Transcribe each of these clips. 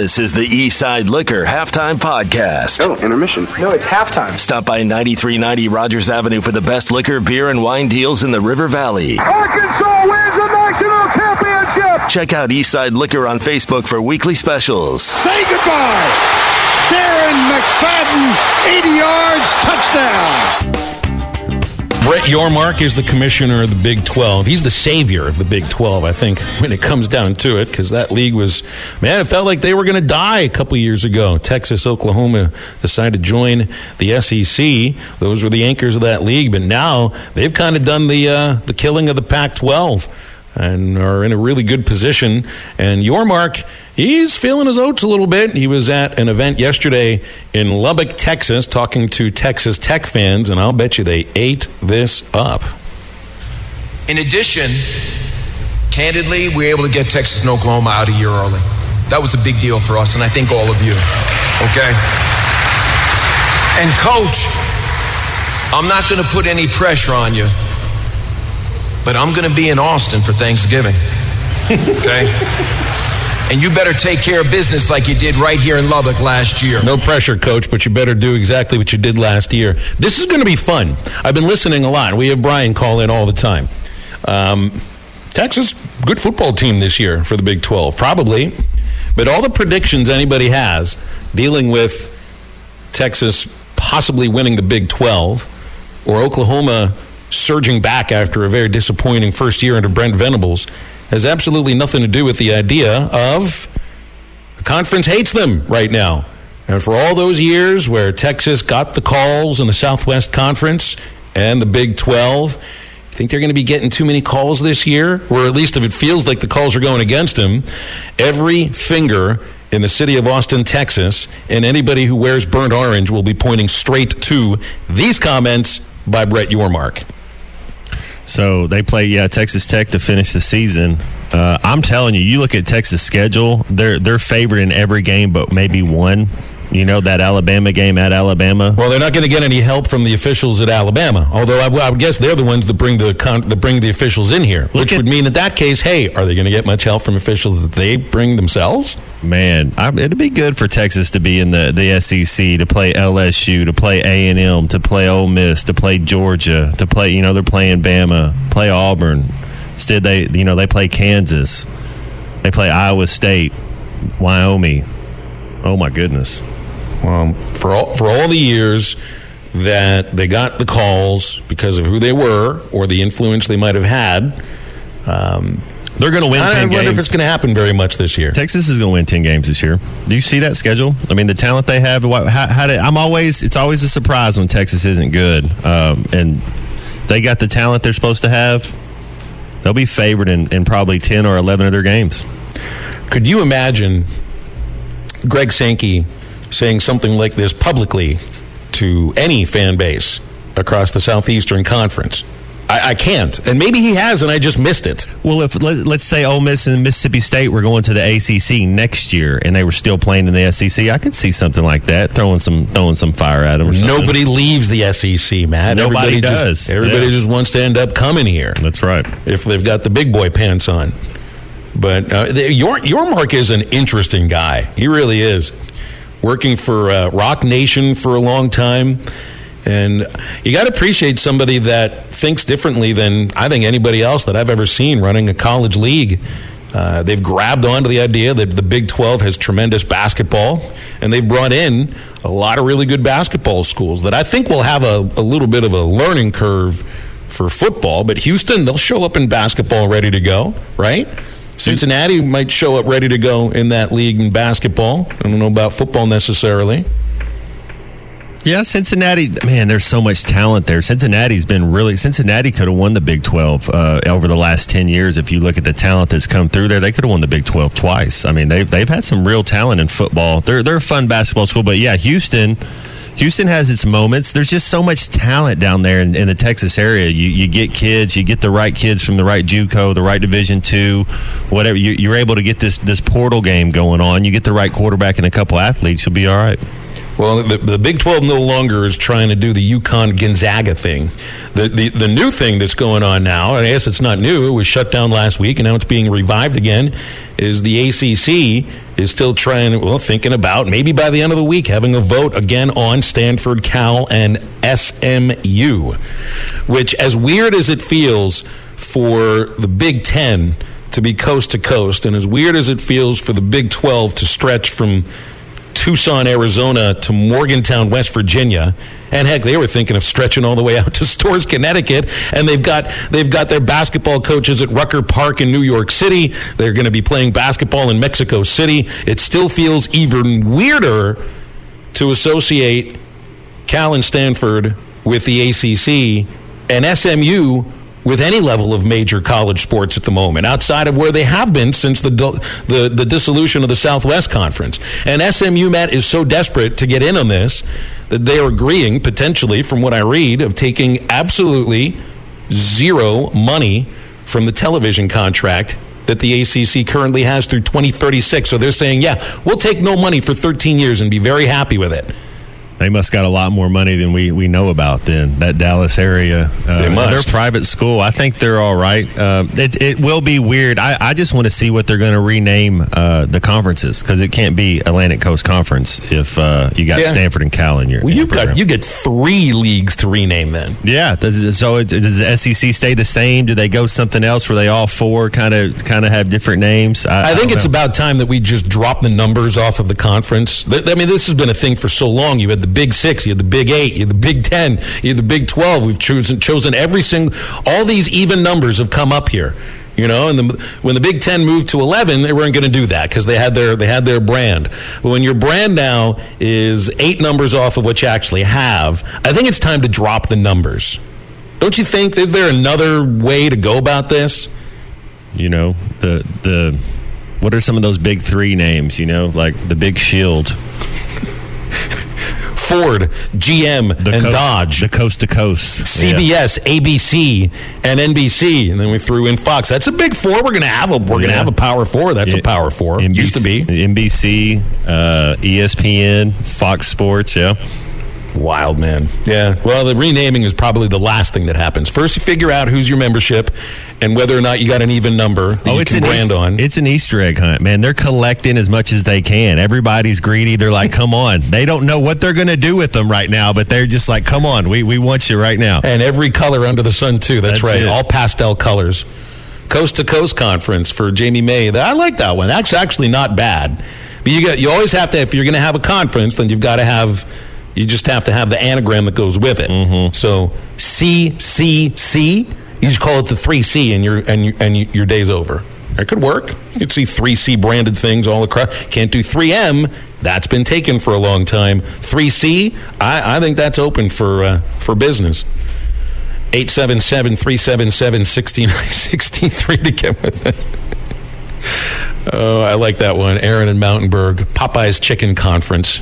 This is the Eastside Liquor Halftime Podcast. Oh, intermission. No, it's halftime. Stop by 9390 Rogers Avenue for the best liquor, beer, and wine deals in the River Valley. Arkansas wins the national championship. Check out Eastside Liquor on Facebook for weekly specials. Say goodbye. Darren McFadden, 80 yards, touchdown. Brett Yormark is the commissioner of the Big 12. He's the savior of the Big 12, I think, when it comes down to it, because that league was, man, it felt like they were going to die a couple years ago. Texas, Oklahoma decided to join the SEC. Those were the anchors of that league, but now they've kind of done the uh, the killing of the Pac 12 and are in a really good position. And Yormark, he's feeling his oats a little bit. He was at an event yesterday in Lubbock, Texas, talking to Texas Tech fans, and I'll bet you they ate this up. In addition, candidly, we were able to get Texas and Oklahoma out a year early. That was a big deal for us, and I think all of you. Okay? And, coach, I'm not going to put any pressure on you but I'm going to be in Austin for Thanksgiving. Okay? and you better take care of business like you did right here in Lubbock last year. No pressure, coach, but you better do exactly what you did last year. This is going to be fun. I've been listening a lot. We have Brian call in all the time. Um, Texas, good football team this year for the Big 12, probably. But all the predictions anybody has dealing with Texas possibly winning the Big 12 or Oklahoma surging back after a very disappointing first year under Brent Venables has absolutely nothing to do with the idea of the conference hates them right now. And for all those years where Texas got the calls in the Southwest Conference and the Big 12, you think they're going to be getting too many calls this year? Or at least if it feels like the calls are going against them, every finger in the city of Austin, Texas, and anybody who wears burnt orange will be pointing straight to these comments by Brett Yormark. So they play, yeah, Texas Tech to finish the season. Uh, I'm telling you, you look at Texas' schedule; they're they're favored in every game, but maybe one. You know that Alabama game at Alabama. Well, they're not going to get any help from the officials at Alabama. Although I, I would guess they're the ones that bring the con- that bring the officials in here, Look which at, would mean in that case, hey, are they going to get much help from officials that they bring themselves? Man, I, it'd be good for Texas to be in the, the SEC to play LSU, to play A and M, to play Ole Miss, to play Georgia, to play. You know, they're playing Bama, play Auburn. Instead, they you know they play Kansas, they play Iowa State, Wyoming. Oh my goodness. Um, for all for all the years that they got the calls because of who they were or the influence they might have had. Um, they're going to win I 10 wonder games. if it's going to happen very much this year. Texas is going to win 10 games this year. Do you see that schedule? I mean, the talent they have. How, how did, I'm always, it's always a surprise when Texas isn't good. Um, and they got the talent they're supposed to have. They'll be favored in, in probably 10 or 11 of their games. Could you imagine Greg Sankey saying something like this publicly to any fan base across the Southeastern Conference. I, I, can't, and maybe he has, and I just missed it. Well, if let, us say Ole Miss and Mississippi State were going to the ACC next year, and they were still playing in the SEC, I could see something like that, throwing some throwing some fire at them. Nobody leaves the SEC, Matt. Nobody everybody does. Just, everybody yeah. just wants to end up coming here. That's right. If they've got the big boy pants on. But uh, Yormark is an interesting guy. He really is working for uh, Roc Nation for a long time. And you got to appreciate somebody that thinks differently than I think anybody else that I've ever seen running a college league. Uh, they've grabbed onto the idea that the Big 12 has tremendous basketball, and they've brought in a lot of really good basketball schools that I think will have a, a little bit of a learning curve for football. But Houston, they'll show up in basketball ready to go, right? Cincinnati might show up ready to go in that league in basketball. I don't know about football necessarily. Yeah, Cincinnati, man, there's so much talent there. Cincinnati's been really, Cincinnati could have won the Big 12 uh, over the last 10 years. If you look at the talent that's come through there, they could have won the Big 12 twice. I mean, they've, they've had some real talent in football. They're, they're a fun basketball school, but yeah, Houston. Houston has its moments. There's just so much talent down there in, in, the Texas area. You, you get kids, you get the right kids from the right JUCO, the right Division two, whatever. You, are able to get this this portal game going on. You get the right quarterback and a couple athletes, you'll be all right. Well, the, the Big 12 no longer is trying to do the UConn Gonzaga thing. The, the the new thing that's going on now, and I guess it's not new, it was shut down last week and now it's being revived again, is the ACC is still trying, well, thinking about maybe by the end of the week having a vote again on Stanford, Cal, and SMU, which, as weird as it feels for the Big Ten to be coast to coast, and as weird as it feels for the Big 12 to stretch from Tucson, Arizona to Morgantown, West Virginia. And heck, they were thinking of stretching all the way out to Storrs, Connecticut. And they've got they've got their basketball coaches at Rucker Park in New York City. They're going to be playing basketball in Mexico City. It still feels even weirder to associate Cal and Stanford with the ACC and SMU with any level of major college sports at the moment, outside of where they have been since the the, the dissolution of the Southwest Conference. And SMU, Matt, is so desperate to get in on this that they are agreeing, potentially, from what I read, of taking absolutely zero money from the television contract that the ACC currently has through 2036. So they're saying, yeah, we'll take no money for 13 years and be very happy with it. They must got a lot more money than we, we know about. Then that Dallas area, uh, They must. They're private school. I think they're all right. Uh, it, it will be weird. I, I just want to see what they're going to rename uh, the conferences because it can't be Atlantic Coast Conference if uh, you got Yeah. Stanford and Cal in your. Well, you've got you get three leagues to rename then. Yeah. So it, does the SEC stay the same? Do they go something else where they all four kind of kind of have different names? I think don't it's know. about time that we just drop the numbers off of the conference. I mean, this has been a thing for so long. You had the Big Six, you had the Big Eight, you had the Big Ten, you had the Big Twelve. We've chosen chosen every single. All these even numbers have come up here. You know, and the, when the Big Ten moved to eleven, they weren't going to do that because they had their they had their brand. But when your brand now is eight numbers off of what you actually have, I think it's time to drop the numbers. Don't you think? Is there another way to go about this? you know the the what are some of those big three names? You know, like the Big Shield, Ford, GM, the and coast, Dodge. the coast to coast, Yeah. CBS, ABC, and NBC, and then we threw in Fox. That's a big four. We're gonna have a we're Yeah. gonna have a power four. That's a power four. NBC, Used to be NBC, uh, ESPN, Fox Sports. Yeah, wild, man. Yeah. Well, the renaming is probably the last thing that happens. First, you figure out who's your membership and whether or not you got an even number that oh, you can an brand Eas- on. It's an Easter egg hunt, man. They're collecting as much as they can. Everybody's greedy. They're like, "Come on!" They don't know what they're going to do with them right now, but they're just like, "Come on, we we want you right now." and every color under the sun too. That's, That's right. it. All pastel colors. Coast to Coast Conference for Jamie May. I like that one. That's actually not bad. But you got you always have to if you're going to have a conference, then you've got to have you just have to have the anagram that goes with it. Mm-hmm. So C C C. You just call it the three C, and your and your, and you- your day's over. It could work. You could see three C branded things all across. Can't do three M. That's been taken for a long time. Three C. I, I think that's open for uh, for business. 877 377 6963 to get with it. Oh, I like that one. Aaron and Mountainburg. Popeye's Chicken Conference.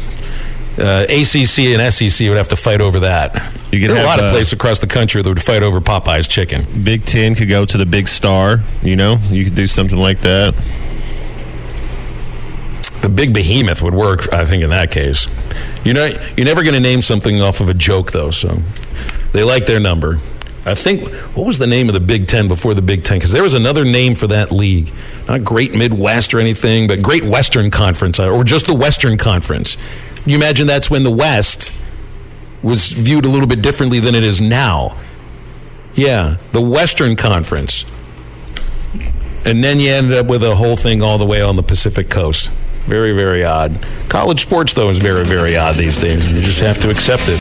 Uh, ACC and SEC would have to fight over that. You could there are a lot of uh, places across the country that would fight over Popeye's Chicken. Big Ten could go to the Big Star. You know, you could do something like that. The big behemoth would work, I think, in that case. You know, you're never going to name something off of a joke, though. So they like their number. I think what was the name of the Big Ten before the Big Ten? Because there was another name for that league, not Great Midwest or anything, but Great Western Conference, or just the Western Conference. You imagine that's when the West was viewed a little bit differently than it is now. Yeah, the Western Conference. And then you ended up with a whole thing all the way on the Pacific coast. Very, very odd. College sports, though, is very, very odd these days. You just have to accept it.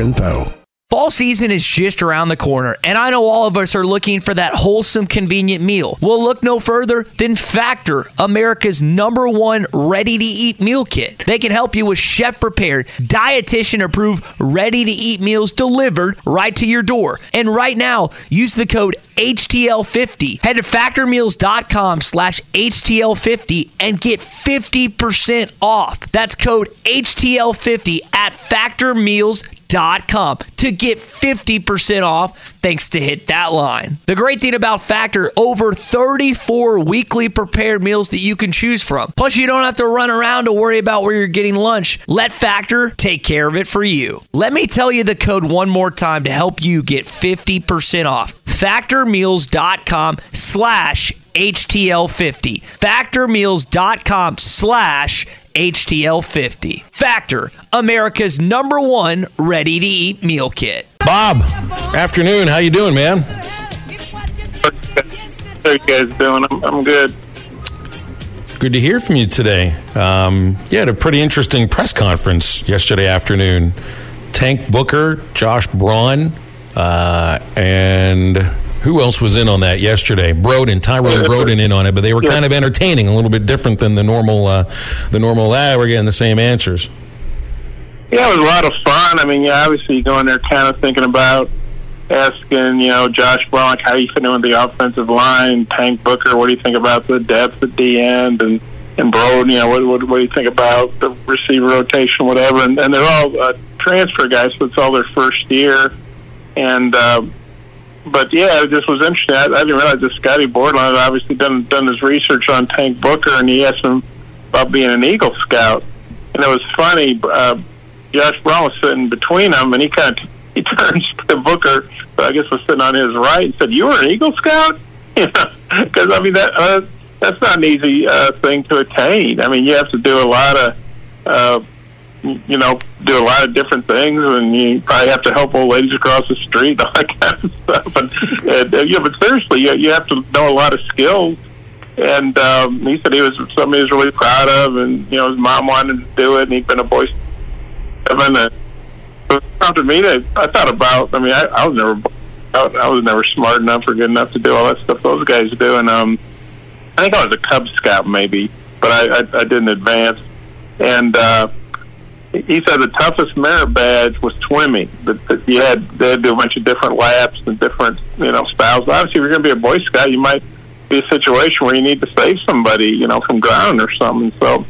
info. Fall season is just around the corner, and I know all of us are looking for that wholesome, convenient meal. We'll look no further than Factor, America's number one ready to eat meal kit. They can help you with chef prepared, dietitian approved, ready to eat meals delivered right to your door. And right now, use the code HTL50. Head to factormeals.com slash HTL50 and get 50% off. That's code HTL50 at factormeals.com to get 50% off thanks to Hit That Line. The great thing about Factor, over 34 weekly prepared meals that you can choose from. Plus, you don't have to run around to worry about where you're getting lunch. Let Factor take care of it for you. Let me tell you the code one more time to help you get 50% off. Factormeals.com slash HTL50. Factormeals.com slash HTL50. Factor, America's number one ready to eat meal kit. Bob, afternoon. How you doing, man? How you guys doing? I'm, I'm good. Good to hear from you today. Um, you had a pretty interesting press conference yesterday afternoon. Tank Booker, Josh Braun, uh, and who else was in on that yesterday? Broden, Tyrone Broden in on it, but they were kind of entertaining, a little bit different than the normal, uh, the normal. Ah, we're getting the same answers. Yeah, it was a lot of fun. I mean, yeah, obviously you go in there kind of thinking about asking, you know, Josh like, how you fit in with the offensive line? Tank Booker, what do you think about the depth at the end? And and Broden, you know, what, what, what do you think about the receiver rotation, whatever? And, and they're all uh, transfer guys, so it's all their first year. And uh, but yeah, just was interesting. I, I didn't realize that Scotty Bordelon had obviously done done his research on Tank Booker, and he asked him about being an Eagle Scout. And it was funny. Uh, Josh Braun was sitting between them, and he kind of he turns to Booker, I guess was sitting on his right, and said, "You were an Eagle Scout?" Because I mean that uh, that's not an easy uh, thing to attain. I mean, you have to do a lot of. Uh, you know, do a lot of different things, and you probably have to help old ladies across the street, all that kind of stuff. And, and uh, yeah, but seriously, you, you have to know a lot of skills. And um, he said he was something he was really proud of, and you know, his mom wanted to do it, and he'd been a boy. I mean, uh, prompted me to. I thought about. I mean, I, I was never. I, I was never smart enough or good enough to do all that stuff those guys do, and um, I think I was a Cub Scout maybe, but I, I, I didn't advance. And uh, he said the toughest merit badge was swimming. That, that you had they had to do a bunch of different laps and different you know styles. Obviously, if you're going to be a Boy Scout, you might be a situation where you need to save somebody, you know, from drowning or something. So,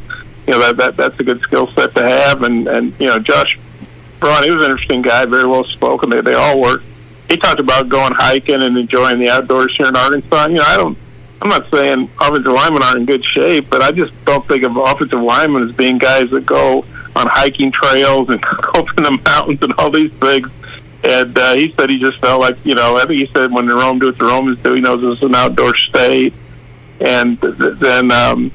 you know, that, that that's a good skill set to have. And and you know, Josh Braun, he was an interesting guy, very well spoken. They they all work. He talked about going hiking and enjoying the outdoors here in Arkansas. You know, I don't. I'm not saying offensive linemen aren't in good shape, but I just don't think of offensive linemen as being guys that go on hiking trails and up in the mountains and all these things. And uh, he said he just felt like, you know, I think he said when the Rome do what the Romans do, he knows it's an outdoor state. And th- then um,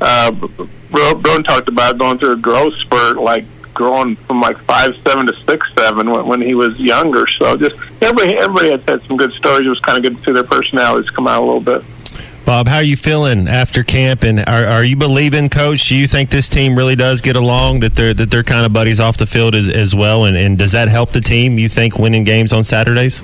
uh, Broden talked about going through a growth spurt, like growing from like five seven to six seven when, when he was younger. So just everybody, everybody had had some good stories. It was kind of good to see their personalities come out a little bit. Bob, how are you feeling after camp? And are, are you believing, Coach? Do you think this team really does get along? That they're that they're kind of buddies off the field as, as well? And, and does that help the team? You think winning games on Saturdays?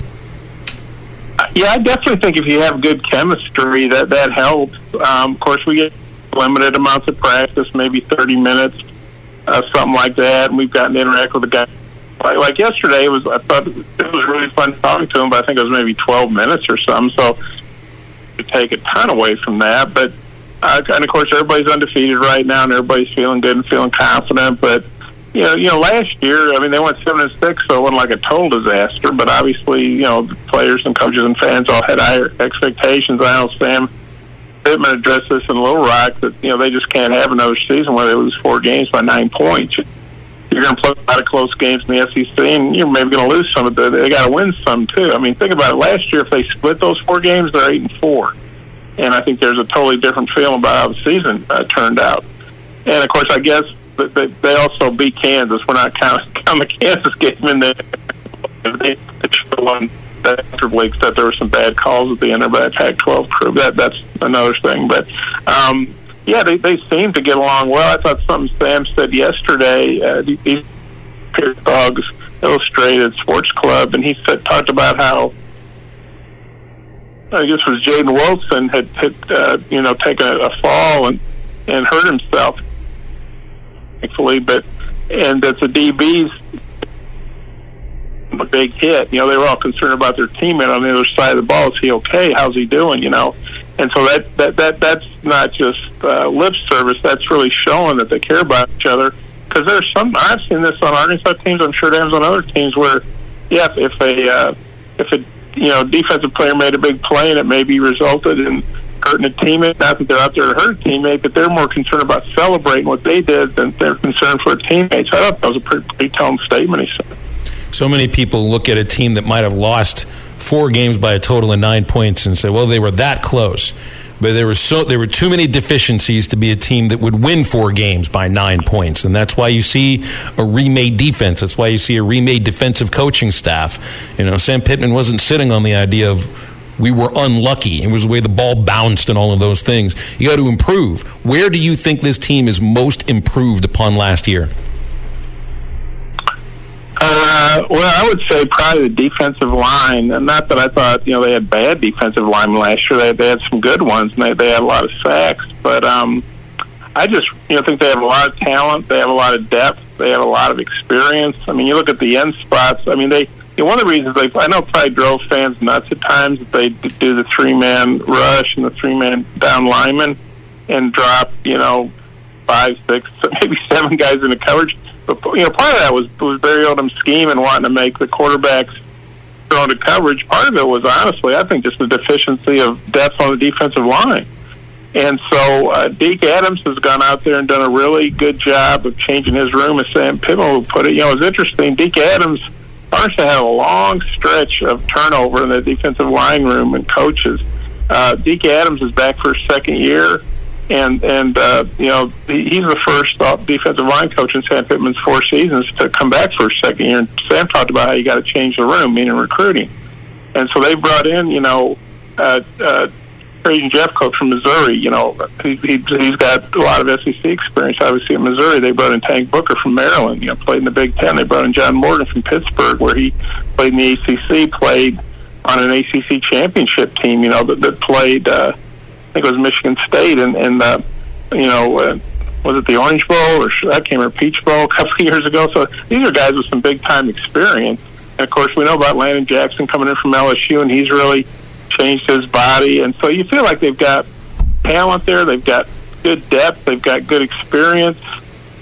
Yeah, I definitely think if you have good chemistry, that that helps. Um, of course, we get limited amounts of practice, maybe thirty minutes, uh, something like that. And we've gotten to interact with the guys. Like, like yesterday, it was I thought it was really fun talking to him, but I think it was maybe twelve minutes or something. So to take a ton away from that. But uh, and of course, everybody's undefeated right now, and everybody's feeling good and feeling confident. But you know, you know, last year, I mean, they went seven and six, so it wasn't like a total disaster. But obviously, you know, the players and coaches and fans all had higher expectations. I know Sam Pittman addressed this in Little Rock that you know they just can't have another season where they lose four games by nine points. You're going to play a lot of close games in the SEC, and you're maybe going to lose some the. They got to win some too. I mean, think about it. Last year, if they split those four games, they're eight and four, and I think there's a totally different feeling about how the season uh, turned out. And of course, I guess they, they also beat Kansas. We're not counting, counting the Kansas game in there. They, won that after Blake said there were some bad calls at the end of that Pac-12 crew. That that's another thing, but. um yeah, they they seem to get along well. I thought something Sam said yesterday. Uh, these dogs Illustrated Sports Club, and he said talked about how I guess it was Jaden Wilson had, had uh, you know taken a, a fall and and hurt himself, thankfully, but and that the DBs a big hit. You know, they were all concerned about their teammate on the other side of the ball. Is he okay? How's he doing? You know, and so that that that that's not just uh, lip service. That's really showing that they care about each other. Because there's some I've seen this on Arkansas teams. I'm sure it happens on other teams where, yeah, if a uh, if a you know defensive player made a big play and it maybe resulted in hurting a teammate. Not that they're out there to hurt a teammate, but they're more concerned about celebrating what they did than they're concerned for a teammate. So I thought that was a pretty, pretty telling statement he said. So many people look at a team that might have lost four games by a total of nine points and say, well, they were that close. But there were so there were too many deficiencies to be a team that would win four games by nine points, and that's why you see a remade defense. That's why you see a remade defensive coaching staff. You know, Sam Pittman wasn't sitting on the idea of we were unlucky. It was the way the ball bounced and all of those things. You got to improve. Where do you think this team is most improved upon last year? Uh, well, I would say probably the defensive line, and not that I thought you know they had bad defensive linemen last year. They, they had some good ones, and they, they had a lot of sacks. But um, I just you know think they have a lot of talent. They have a lot of depth. They have a lot of experience. I mean, you look at the end spots. I mean, they you know, one of the reasons they I know probably drove fans nuts at times that they do the three man rush and the three man down lineman and drop you know five, six, maybe seven guys into coverage but you know, part of that was was Barry Odom's scheme and wanting to make the quarterbacks throw into coverage. Part of it was honestly, I think, just the deficiency of depth on the defensive line. And so uh, Deke Adams has gone out there and done a really good job of changing his room, as Sam Pittman put it. You know, it's interesting. Deke Adams Arkansas had a long stretch of turnover in the defensive line room and coaches. Uh, Deke Adams is back for his second year and and uh, you know he's the first defensive line coach in Sam Pittman's four seasons to come back for a second year. And Sam talked about how you got to change the room, meaning recruiting. And so they brought in, you know, uh, uh, Trajan from Missouri. You know, he, he, he's got a lot of SEC experience. Obviously, in Missouri, they brought in Tank Booker from Maryland. You know, played in the Big Ten. They brought in John Morgan from Pittsburgh, where he played in the ACC. Played on an ACC championship team. You know, that, that played. Uh, I think it was Michigan State, and and uh, you know. Uh, was it the Orange Bowl or I can't remember Peach Bowl a couple of years ago? So these are guys with some big time experience. And of course, we know about Landon Jackson coming in from LSU, and he's really changed his body. And so you feel like they've got talent there, they've got good depth, they've got good experience,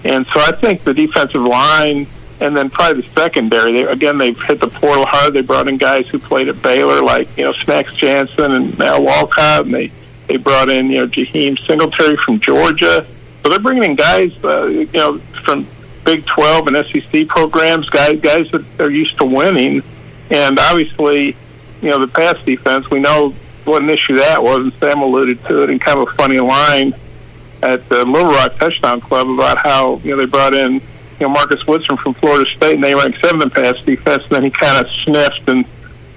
and so I think the defensive line and then probably the secondary. They, again, they've hit the portal hard. They brought in guys who played at Baylor, like you know Snacks Johnson and Al Walcott, and they they brought in, you know, Jaheim Singletary from Georgia. So they're bringing in guys, uh, you know, from Big 12 and SEC programs, guys, guys that are used to winning. And obviously, you know, the pass defense, we know what an issue that was, and Sam alluded to it in kind of a funny line at the Little Rock Touchdown Club about how, you know, they brought in, you know, Marcus Woodson from Florida State, and they ranked seventh in pass defense, and then he kind of sniffed and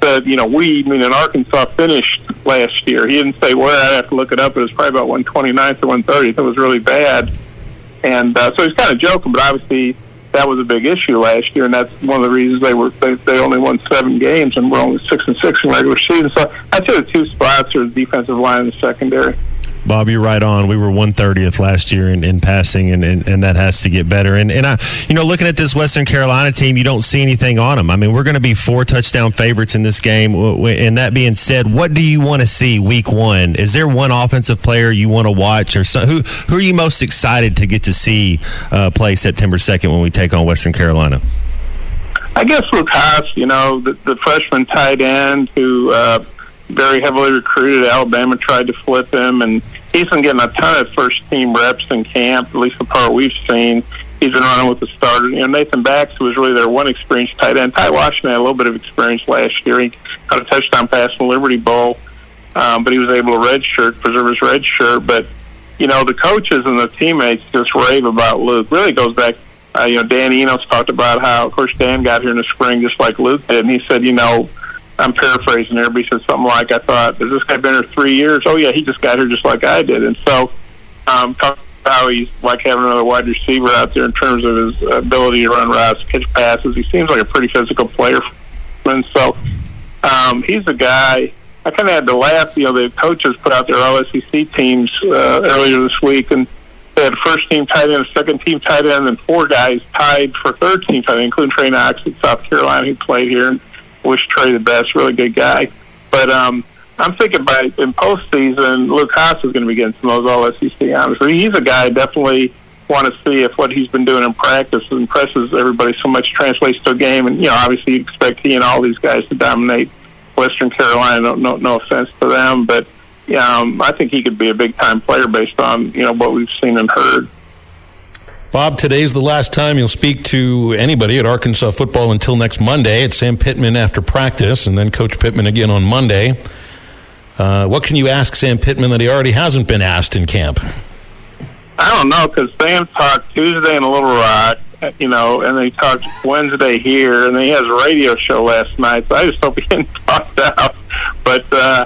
said, you know, we, meaning Arkansas, finished last year. He didn't say where. I'd have to look it up. It was probably about 129th or 130th. It was really bad. And uh, so he's kind of joking, but obviously that was a big issue last year, and that's one of the reasons they were they, they only won seven games and were only six and six in regular season. So I'd say the two spots are defensive line and secondary. Bob, you're right on. We were 130th last year in, in passing, and, and, and that has to get better. And, and I, you know, looking at this Western Carolina team, you don't see anything on them. I mean, we're going to be four touchdown favorites in this game. And that being said, what do you want to see week one? Is there one offensive player you want to watch, or who who are you most excited to get to see uh, play September 2nd when we take on Western Carolina? I guess Luke Hasz, you know, the, the freshman tight end who. Uh, very heavily recruited. Alabama tried to flip him, and he's been getting a ton of first team reps in camp, at least the part we've seen. He's been running with the starter. You know, Nathan Bax was really their one experienced tight end. Ty Washington had a little bit of experience last year. He got a touchdown pass in the Liberty Bowl, um, but he was able to redshirt, preserve his red shirt. But, you know, the coaches and the teammates just rave about Luke. Really goes back uh, you know, Dan Enos talked about how, of course, Dan got here in the spring just like Luke did, and he said, you know, I'm paraphrasing here, but he said something like, "I thought, has this guy been here three years? Oh yeah, he just got here just like I did." And so, um, how he's like having another wide receiver out there in terms of his ability to run routes, catch passes. He seems like a pretty physical player, and so um, he's a guy. I kind of had to laugh. You know, the coaches put out their all SEC teams uh, earlier this week, and they had first team tight end, second team tight end, and four guys tied for third team tight end, including Trey Knox at South Carolina, who played here. And wish Trey the best. Really good guy, but um, I'm thinking by in postseason, Luke Hasz is going to be getting some of those All SEC honors. So he's a guy I definitely want to see if what he's been doing in practice impresses everybody so much translates to a game. And you know, obviously, you expect he and all these guys to dominate Western Carolina. No, no, no offense to them, but um, I think he could be a big time player based on you know what we've seen and heard. Bob, today's the last time you'll speak to anybody at Arkansas football until next Monday. It's Sam Pittman after practice, and then Coach Pittman again on Monday. Uh, what can you ask Sam Pittman that he already hasn't been asked in camp? I don't know because Sam talked Tuesday in a Little Rock, you know, and then he talked Wednesday here, and he has a radio show last night. So I just hope he didn't talk out. But uh,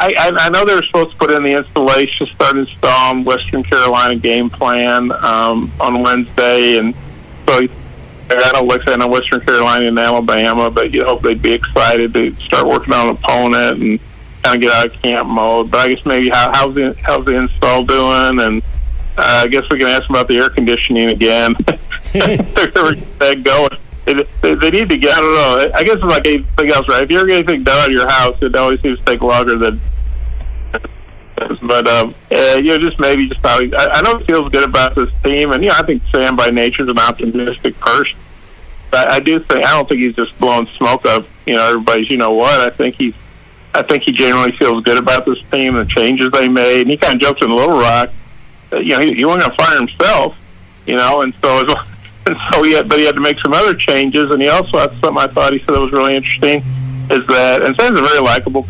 I, I, I know they're supposed to put in the installation, start installing Western Carolina game plan um, on Wednesday, and so. I don't look at Western Carolina and Alabama, but you hope they'd be excited to start working on an opponent and kind of get out of camp mode. But I guess maybe how, how's the how's the install doing, and uh, I guess we can ask them about the air conditioning again. They're going. They, they, they need to get. I don't know. I guess it's like anything else, right? If you ever get anything done at your house, it always seems to take longer than. But um, uh, you know, just maybe just how I, I know he feels good about this team, and you know, I think Sam by nature is an optimistic person. But I do think I don't think he's just blowing smoke up. You know, everybody's. You know what? I think he's. I think he generally feels good about this team, and the changes they made, and he kind of jokes in Little Rock you know, he, he wasn't going to fire himself, you know, and so as, and so he had, but he had to make some other changes, and he also had something I thought he said that was really interesting is that, and Sam's a very likable,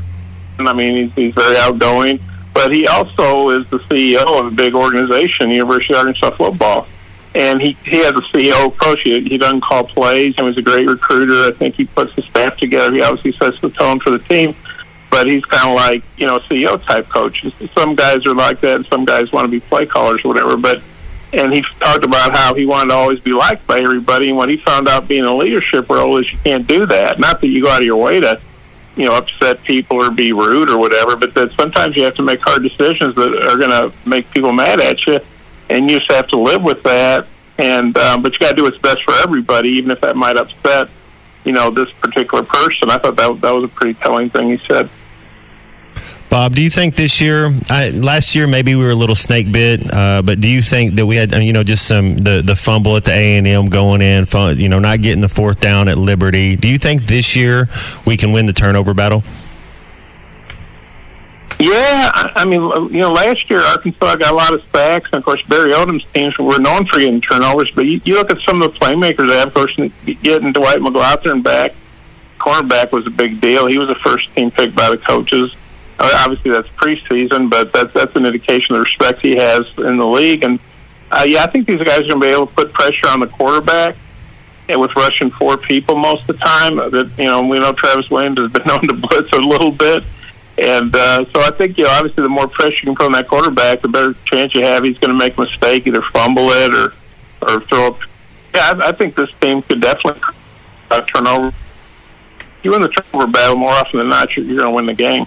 and I mean, he's, he's very outgoing, but he also is the CEO of a big organization, University of Arkansas Football. And he, he has a CEO approach. He, he doesn't call plays. and he's a great recruiter. I think he puts the staff together. He obviously sets the tone for the team but he's kind of like you know CEO type coach. Some guys are like that, and some guys want to be play callers or whatever. But and he talked about how he wanted to always be liked by everybody. And when he found out being a leadership role is you can't do that. Not that you go out of your way to you know upset people or be rude or whatever, but that sometimes you have to make hard decisions that are going to make people mad at you, and you just have to live with that. And um, but you got to do what's best for everybody, even if that might upset you know this particular person. I thought that that was a pretty telling thing he said. Bob, do you think this year, I, last year maybe we were a little snake bit, uh, but do you think that we had, you know, just some the the fumble at the A and M going in, fun, you know, not getting the fourth down at Liberty? Do you think this year we can win the turnover battle? Yeah, I mean, you know, last year Arkansas got a lot of sacks, and of course Barry Odom's teams were known for getting turnovers. But you, you look at some of the playmakers they have, of course, getting Dwight McGlothern back, cornerback was a big deal. He was a first team pick by the coaches. Uh, obviously, that's preseason, but that's that's an indication of the respect he has in the league. And uh, yeah, I think these guys are going to be able to put pressure on the quarterback and with rushing four people most of the time. That you know, we know Travis Williams has been known to blitz a little bit. And uh, so I think, you know, obviously the more pressure you can put on that quarterback, the better chance you have he's going to make a mistake, either fumble it or, or throw up. Yeah, I, I think this team could definitely uh, turn over. You win the turnover battle more often than not, you're, you're going to win the game.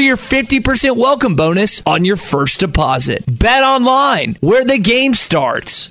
your 50% welcome bonus on your first deposit. Bet online, where the game starts.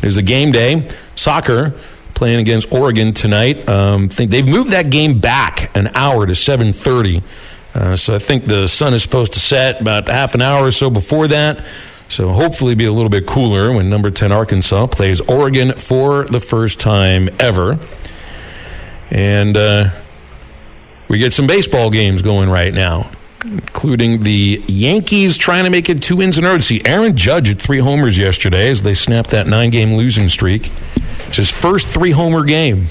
There's a game day, soccer, playing against Oregon tonight. Um, think they've moved that game back an hour to 7:30. Uh, so I think the sun is supposed to set about half an hour or so before that. So hopefully be a little bit cooler when number 10 Arkansas plays Oregon for the first time ever. And uh, we get some baseball games going right now, including the Yankees trying to make it two wins in a row. See Aaron Judge at three homers yesterday as they snapped that nine game losing streak. It's his first three homer game.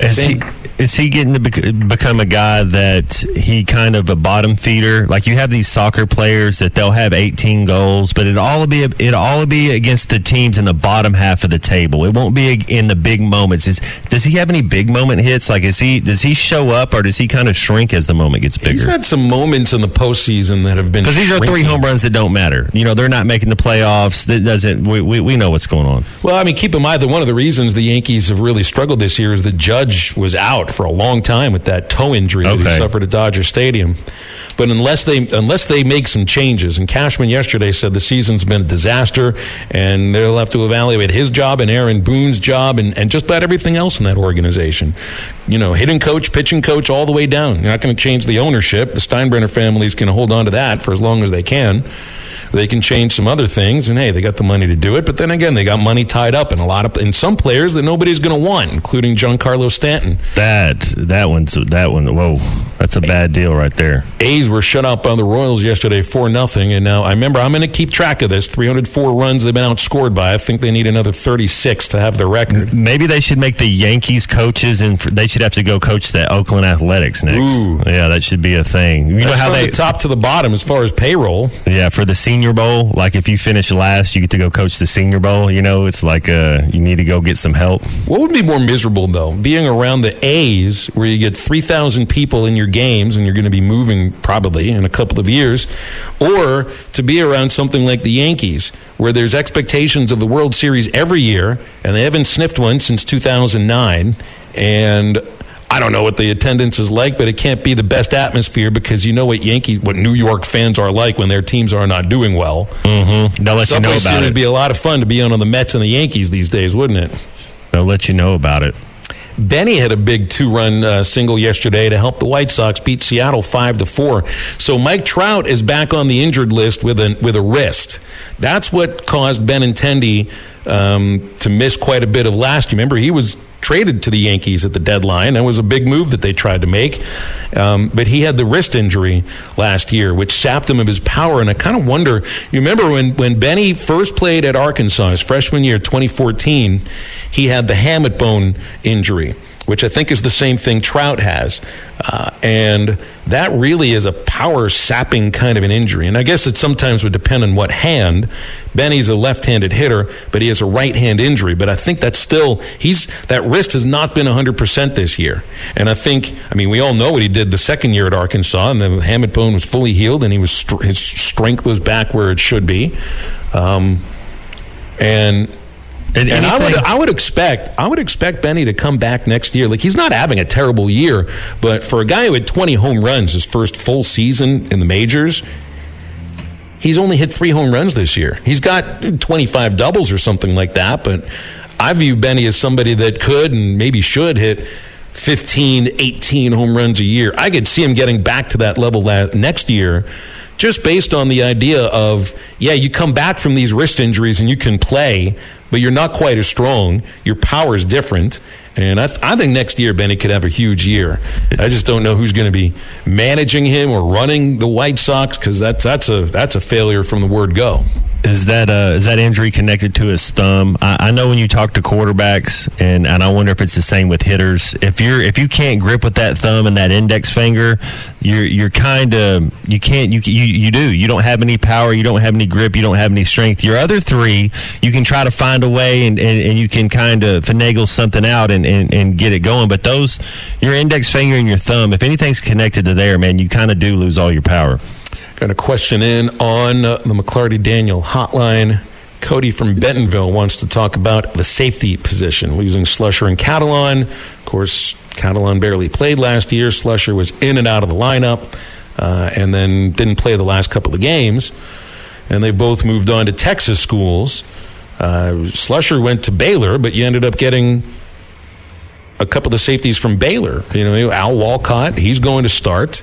He, is he getting to bec- become a guy that he kind of a bottom feeder? Like you have these soccer players that they'll have 18 goals, but it all be it all be against the teams in the bottom half of the table. It won't be in the big moments. Is, does he have any big moment hits? Like is he does he show up or does he kind of shrink as the moment gets bigger? He's had some moments in the postseason that have been because these are three home runs that don't matter. You know they're not making the playoffs. That doesn't. We, we, we know what's going on. Well, I mean, keep in mind that one of the reasons the Yankees have really struggled this year is the Judge was out for a long time with that toe injury that he suffered at Dodger Stadium. But unless they unless they make some changes, and Cashman yesterday said the season's been a disaster, and they'll have to evaluate his job and Aaron Boone's job and, and just about everything else in that organization. You know, hitting coach, pitching coach, all the way down. You're not going to change the ownership. The Steinbrenner family's going to hold on to that for as long as they can. They can change some other things, and hey, they got the money to do it. But then again, they got money tied up in a lot of in some players that nobody's going to want, including Giancarlo Stanton. That that one's that one. Whoa, that's a bad deal right there. A's were shut out by the Royals yesterday for nothing, and now I remember I'm going to keep track of this. 304 runs they've been outscored by. I think they need another 36 to have the record. Maybe they should make the Yankees coaches, and they should have to go coach the Oakland Athletics next. Ooh. Yeah, that should be a thing. You know how they the top to the bottom as far as payroll. Yeah, for the Senior Bowl, like if you finish last, you get to go coach the Senior Bowl. You know, it's like uh, you need to go get some help. What would be more miserable, though? Being around the A's, where you get 3,000 people in your games and you're going to be moving probably in a couple of years, or to be around something like the Yankees, where there's expectations of the World Series every year, and they haven't sniffed one since 2009. And I don't know what the attendance is like, but it can't be the best atmosphere because you know what Yankee, what New York fans are like when their teams are not doing well. Mm-hmm. They'll let Subway you know about it. would be a lot of fun to be on on the Mets and the Yankees these days, wouldn't it? They'll let you know about it. Benny had a big two-run uh, single yesterday to help the White Sox beat Seattle five to four. So Mike Trout is back on the injured list with a with a wrist. That's what caused Benintendi um, to miss quite a bit of last year. Remember, he was traded to the Yankees at the deadline. That was a big move that they tried to make. Um, but he had the wrist injury last year, which sapped him of his power. And I kind of wonder, you remember when, when Benny first played at Arkansas, his freshman year, 2014, he had the hamate bone injury. Which I think is the same thing Trout has. Uh, and that really is a power sapping kind of an injury. And I guess it sometimes would depend on what hand. Benny's a left handed hitter, but he has a right hand injury. But I think that's still, he's, that wrist has not been 100% this year. And I think, I mean, we all know what he did the second year at Arkansas, and the hamate bone was fully healed, and he was, his strength was back where it should be. Um, and And, and I would, I would expect, I would expect Benny to come back next year. Like he's not having a terrible year, but for a guy who had 20 home runs his first full season in the majors, he's only hit three home runs this year. He's got 25 doubles or something like that, but I view Benny as somebody that could and maybe should hit 15, 18 home runs a year. I could see him getting back to that level that next year just based on the idea of, yeah, you come back from these wrist injuries and you can play, but you're not quite as strong. Your power is different. And I, I think next year Benny could have a huge year. I just don't know who's going to be managing him or running the White Sox because that's that's a that's a failure from the word go. Is that uh, is that injury connected to his thumb? I, I know when you talk to quarterbacks, and, and I wonder if it's the same with hitters. If you're if you can't grip with that thumb and that index finger, you're you're kind of you can't you, you you do you don't have any power, you don't have any grip, you don't have any strength. Your other three, you can try to find a way and, and, and you can kind of finagle something out and, and, and get it going. But those your index finger and your thumb, if anything's connected to there, man, you kind of do lose all your power. Got a question in on uh, the McLarty Daniel hotline. Cody from Bentonville wants to talk about the safety position, losing Slusher and Catalon. Of course, Catalon barely played last year. Slusher was in and out of the lineup uh, and then didn't play the last couple of games. And they both moved on to Texas schools. Uh, Slusher went to Baylor, but you ended up getting a couple of safeties from Baylor. You know, Al Walcott, he's going to start,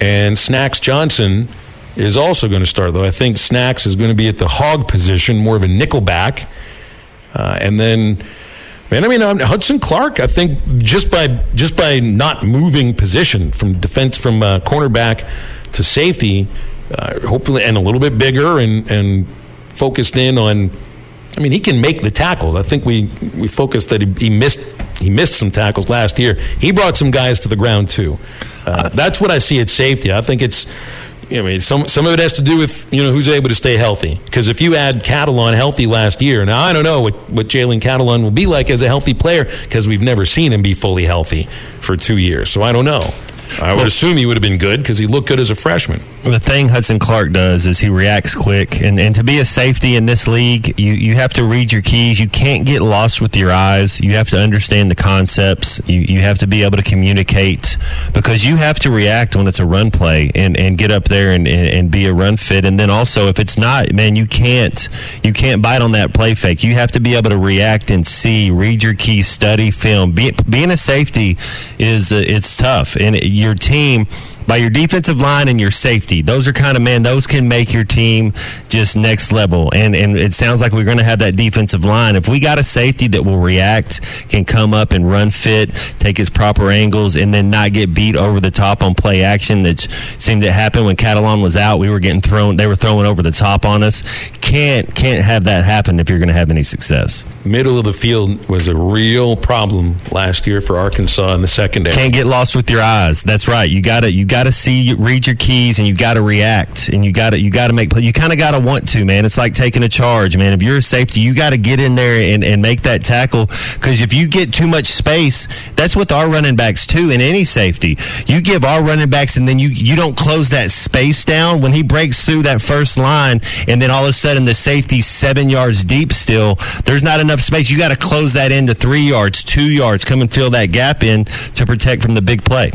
and Snacks Johnson is also going to start, though I think Snacks is going to be at the hog position, more of a nickelback. Uh, and then, man, I mean, um, Hudson Clark, I think just by just by not moving position from defense from uh, cornerback to safety, uh, hopefully, and a little bit bigger and and focused in on. I mean, he can make the tackles. I think we we focused that he, he missed he missed some tackles last year. He brought some guys to the ground too. Uh, that's what I see at safety. I think it's I mean, some some of it has to do with you know who's able to stay healthy. Because if you add Catalon healthy last year, now I don't know what what Jalen Catalon will be like as a healthy player because we've never seen him be fully healthy for two years. So I don't know. I would assume he would have been good because he looked good as a freshman. The thing Hudson Clark does is he reacts quick, and, and to be a safety in this league, you, you have to read your keys. You can't get lost with your eyes. You have to understand the concepts. You, you have to be able to communicate because you have to react when it's a run play and, and get up there and, and, and be a run fit. And then also, if it's not, man, you can't you can't bite on that play fake. You have to be able to react and see, read your keys, study film. Be, being a safety is uh, it's tough, and your team by your defensive line and your safety. Those are kind of man, those can make your team just next level. And and it sounds like we're going to have that defensive line. If we got a safety that will react, can come up and run fit, take his proper angles, and then not get beat over the top on play action, that seemed to happen when Catalon was out. We were getting thrown. They were throwing over the top on us. Can't can't have that happen if you're going to have any success. Middle of the field was a real problem last year for Arkansas in the secondary. Can't get lost with your eyes. That's right. You got to you got to see read your keys and you got to react and you got to you got to make you kind of got to want to man it's like taking a charge man if you're a safety you got to get in there and, and make that tackle because if you get too much space that's with our running backs too in any safety you give our running backs and then you you don't close that space down when he breaks through that first line and then all of a sudden the safety's seven yards deep still there's not enough space you got to close that into three yards two yards come and fill that gap in to protect from the big play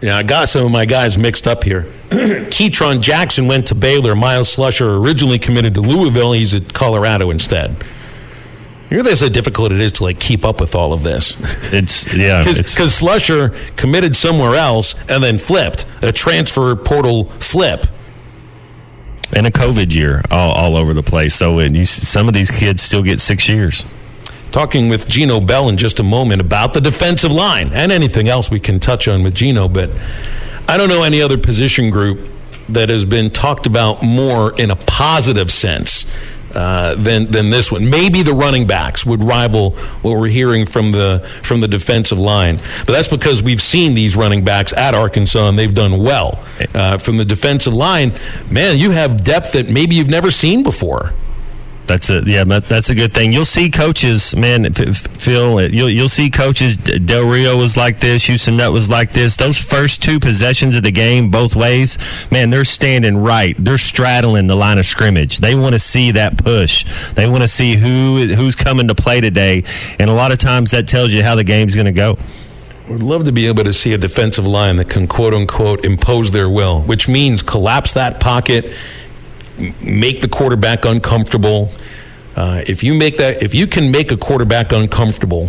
yeah, I got some of my guys mixed up here. Ketron Jackson went to Baylor. Myles Slusher originally committed to Louisville. He's at Colorado instead. You realize how difficult it is to like keep up with all of this. It's yeah, because Slusher committed somewhere else and then flipped a transfer portal flip. And a COVID year all, all over the place. So it, you, some of these kids still get six years talking with Gino Bell in just a moment about the defensive line and anything else we can touch on with Gino. But I don't know any other position group that has been talked about more in a positive sense. Uh, than than this one. Maybe the running backs would rival what we're hearing from the from the defensive line, but that's because we've seen these running backs at Arkansas and they've done well. Uh, from the defensive line, man, you have depth that maybe you've never seen before. That's a yeah, that's a good thing. You'll see coaches, man. Phil, you'll you'll see coaches. Del Rio was like this. Houston Nutt was like this. Those first two possessions of the game, both ways, man, they're standing right. They're straddling the line of scrimmage. They want to see that push. They want to see who who's coming to play today. And a lot of times that tells you how the game's going to go. Would love to be able to see a defensive line that can quote unquote impose their will, which means collapse that pocket make the quarterback uncomfortable. Uh, if you make that, if you can make a quarterback uncomfortable,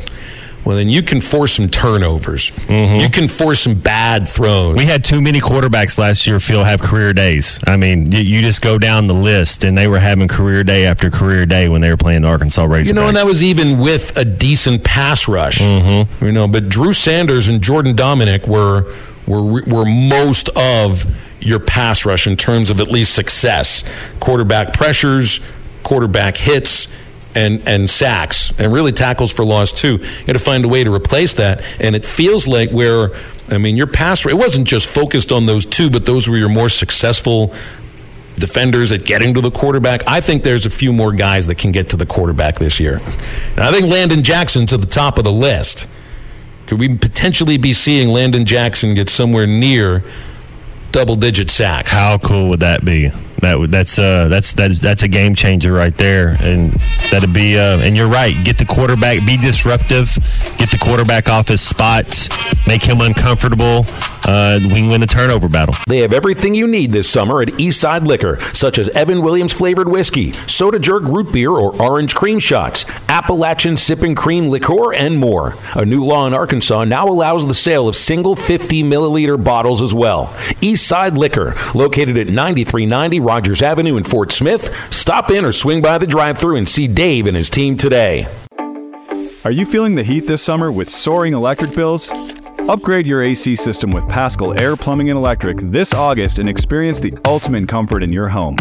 well, then you can force some turnovers. Mm-hmm. You can force some bad throws. We had too many quarterbacks last year, Phil, have career days. I mean, you just go down the list, and they were having career day after career day when they were playing the Arkansas Razorbacks. You know, and that was even with a decent pass rush. Mm-hmm. You know, but Drew Sanders and Jordan Domineck were were were most of your pass rush in terms of at least success, quarterback pressures, quarterback hits. And, and sacks and really tackles for loss too. You got to find a way to replace that. And it feels like where, I mean, your pass, it wasn't just focused on those two, but those were your more successful defenders at getting to the quarterback. I think there's a few more guys that can get to the quarterback this year. And I think Landon Jackson's at the top of the list. Could we potentially be seeing Landon Jackson get somewhere near double digit sacks? How cool would that be? That would that's uh that's that that's a game changer right there, and that'd be uh and you're right. Get the quarterback, be disruptive, get the quarterback off his spot, make him uncomfortable. Uh, we win the turnover battle. They have everything you need this summer at Eastside Liquor, such as Evan Williams flavored whiskey, soda jerk root beer or orange cream shots, Appalachian sipping cream liqueur, and more. A new law in Arkansas now allows the sale of single 50 milliliter bottles as well. Eastside Liquor, located at 9390 Rogers Avenue in Fort Smith. Stop in or swing by the drive through and see Dave and his team today. Are you feeling the heat this summer with soaring electric bills? Upgrade your AC system with Paschal Air Plumbing and Electric this August and experience the ultimate comfort in your home.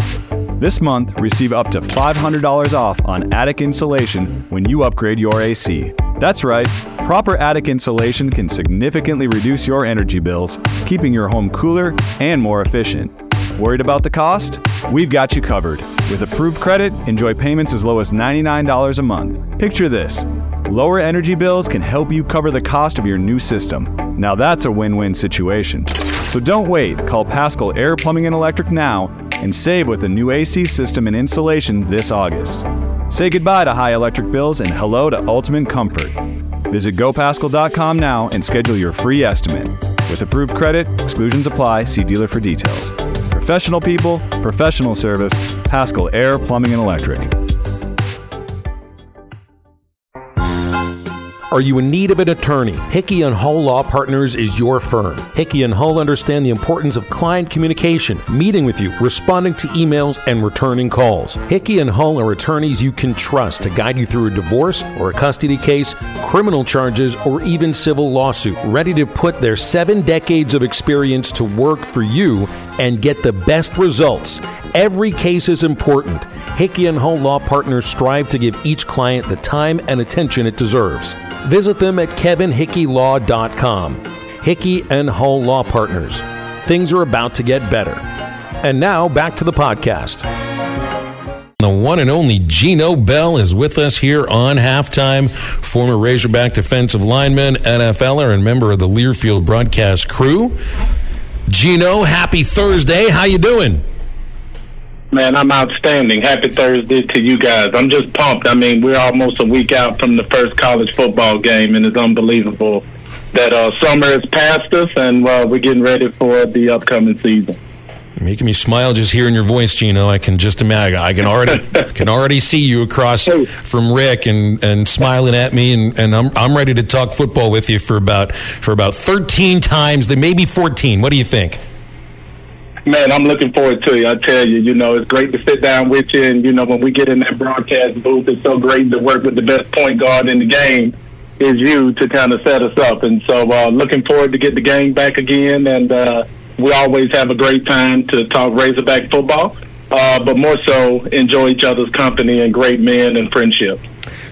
This month, receive up to $500 off on attic insulation when you upgrade your AC. That's right, proper attic insulation can significantly reduce your energy bills, keeping your home cooler and more efficient. Worried about the cost? We've got you covered. With approved credit, enjoy payments as low as $99 a month. Picture this lower energy bills can help you cover the cost of your new system. Now that's a win win situation. So don't wait. Call Paschal Air Plumbing and Electric now and save with a new AC system and insulation this August. Say goodbye to high electric bills and hello to ultimate comfort. Visit gopaschal.com now and schedule your free estimate. With approved credit, exclusions apply. See dealer for details. Professional people, professional service, Paschal Air Plumbing and Electric. Are you in need of an attorney? Hickey and Hull Law Partners is your firm. Hickey and Hull understand the importance of client communication, meeting with you, responding to emails, and returning calls. Hickey and Hull are attorneys you can trust to guide you through a divorce or a custody case, criminal charges, or even civil lawsuit, ready to put their seven decades of experience to work for you and get the best results. Every case is important. Hickey and Hull Law Partners strive to give each client the time and attention it deserves. Visit them at kevinhickeylaw.com. Hickey and Hull Law Partners. Things are about to get better. And now back to the podcast. The one and only Gino Bell is with us here on halftime. Former Razorback defensive lineman, NFLer, and member of the Learfield broadcast crew. Gino, happy Thursday. How you doing? Man, I'm outstanding. Happy Thursday to you guys. I'm just pumped. I mean, we're almost a week out from the first college football game, and it's unbelievable that uh, summer has passed us, and uh, we're getting ready for the upcoming season. Making me smile just hearing your voice, Gino. I can just imagine. I can already can already see you across from Rick and, and smiling at me, and, and I'm I'm ready to talk football with you for about for about 13 times, then maybe 14. What do you think? Man, I'm looking forward to it. I tell you, you know, it's great to sit down with you, and you know, when we get in that broadcast booth, it's so great to work with the best point guard in the game. Is you to kind of set us up, and so uh, looking forward to get the game back again, and uh, we always have a great time to talk Razorback football, uh, but more so enjoy each other's company and great men and friendship.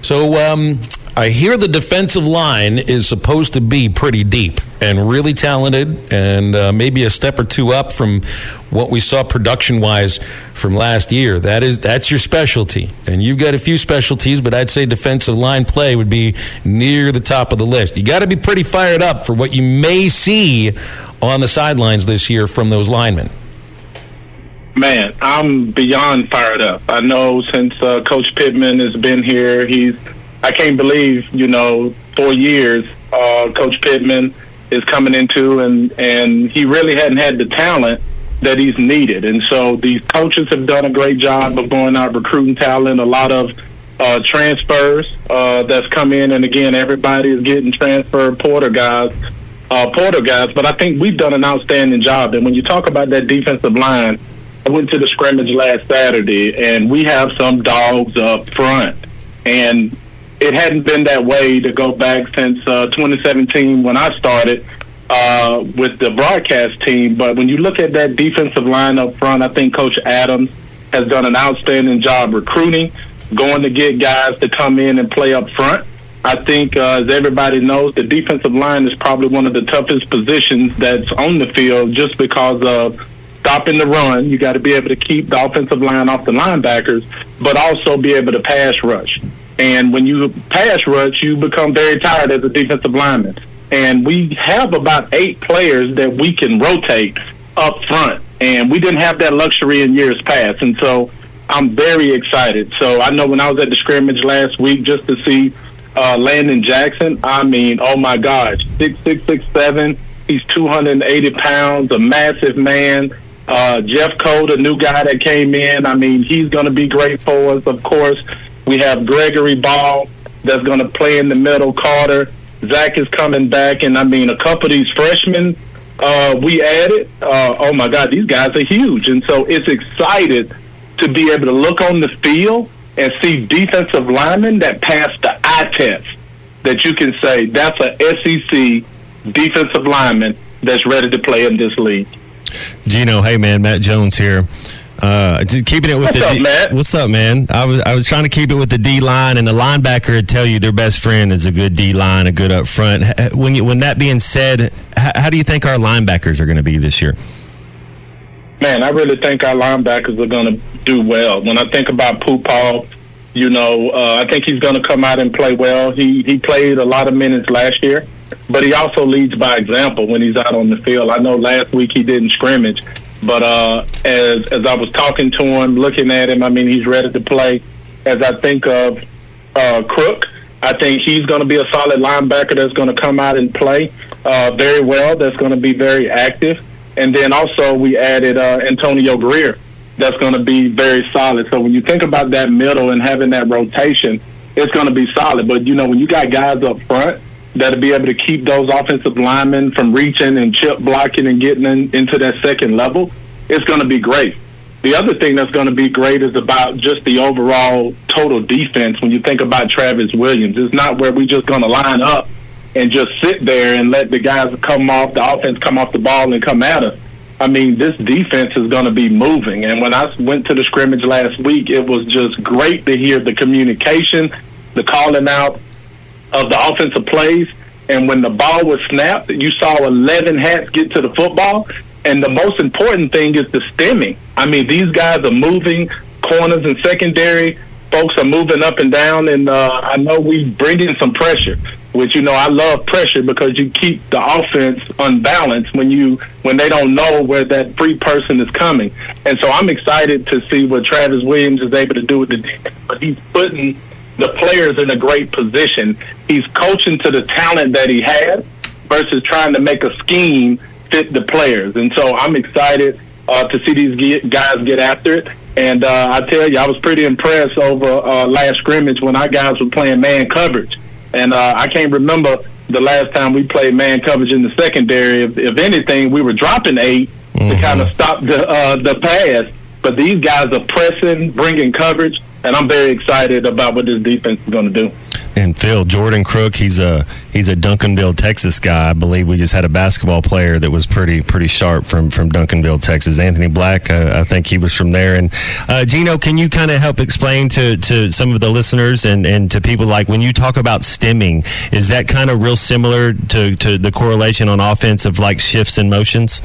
So um, I hear the defensive line is supposed to be pretty deep and really talented, and uh, maybe a step or two up from what we saw production-wise from last year. That is that's your specialty, and you've got a few specialties, but I'd say defensive line play would be near the top of the list. You got to be pretty fired up for what you may see on the sidelines this year from those linemen. Man, I'm beyond fired up. I know since uh, Coach Pittman has been here, he's I can't believe you know four years uh, Coach Pittman is coming into, and and he really hadn't had the talent that he's needed, and so these coaches have done a great job of going out recruiting talent. A lot of uh, transfers uh, that's come in, and again, everybody is getting transfer porter guys, uh, porter guys. But I think we've done an outstanding job. And when you talk about that defensive line, I went to the scrimmage last Saturday, and we have some dogs up front, and it hadn't been that way to go back since uh, 2017 when I started. uh, with the broadcast team. But when you look at that defensive line up front, I think Coach Adams has done an outstanding job recruiting, going to get guys to come in and play up front. I think, uh, as everybody knows, the defensive line is probably one of the toughest positions that's on the field just because of stopping the run. You got to be able to keep the offensive line off the linebackers, but also be able to pass rush. And when you pass rush, you become very tired as a defensive lineman. And we have about eight players that we can rotate up front. And we didn't have that luxury in years past. And so I'm very excited. So I know when I was at the scrimmage last week just to see uh, Landon Jackson. I mean, oh my gosh, six six six seven. He's two hundred and eighty pounds, a massive man. Uh, Jeffcoat, the new guy that came in. I mean, he's going to be great for us. Of course, we have Gregory Ball that's going to play in the middle. Carter, Zach is coming back, and I mean, a couple of these freshmen uh, we added. Uh, oh my God, these guys are huge, and so it's excited to be able to look on the field and see defensive linemen that pass the eye test that you can say that's a SEC defensive lineman that's ready to play in this league. Gino, hey man, Matt Jones here. Uh, keeping it with what's the up, D- Matt? what's up, man? I was I was trying to keep it with the D line, and the linebacker would tell you their best friend is a good D line, a good up front. When you, when that being said, h- how do you think our linebackers are going to be this year? Man, I really think our linebackers are going to do well. When I think about Paul, you know, uh, I think he's going to come out and play well. He he played a lot of minutes last year, but he also leads by example when he's out on the field. I know last week he didn't scrimmage, but uh, as as I was talking to him, looking at him, I mean, he's ready to play. As I think of uh, Crook, I think he's going to be a solid linebacker that's going to come out and play uh, very well. That's going to be very active. And then also we added uh, Antonio Grier. That's going to be very solid. So when you think about that middle and having that rotation, it's going to be solid. But you know, when you got guys up front that'll be able to keep those offensive linemen from reaching and chip blocking and getting in, into that second level, it's going to be great. The other thing that's going to be great is about just the overall total defense. When you think about Travis Williams, it's not where we just going to line up and just sit there and let the guys come off the offense come off the ball and come at us. I mean, this defense is going to be moving. And when I went to the scrimmage last week, it was just great to hear the communication, the calling out of the offensive plays. And when the ball was snapped, you saw 11 hats get to the football. And the most important thing is the stemming. I mean, these guys are moving corners and secondary. Folks are moving up and down, and uh, I know we bring in some pressure. Which you know, I love pressure because you keep the offense unbalanced when you when they don't know where that free person is coming. And so I'm excited to see what Travis Williams is able to do with the defense. But he's putting the players in a great position. He's coaching to the talent that he has versus trying to make a scheme fit the players. And so I'm excited uh, to see these guys get after it. And uh, I tell you, I was pretty impressed over uh, last scrimmage when our guys were playing man coverage. And uh, I can't remember the last time we played man coverage in the secondary. If, if anything, we were dropping 8 to kind of stop the uh, the pass. But these guys are pressing, bringing coverage, and I'm very excited about what this defense is going to do. And Phil Jordan Crook, he's a he's a Duncanville, Texas guy. I believe we just had a basketball player that was pretty pretty sharp from from Duncanville, Texas. Anthony Black, uh, I think he was from there. And uh, Gino, can you kind of help explain to to some of the listeners and and to people like when you talk about stemming, is that kind of real similar to to the correlation on offense of like shifts and motions?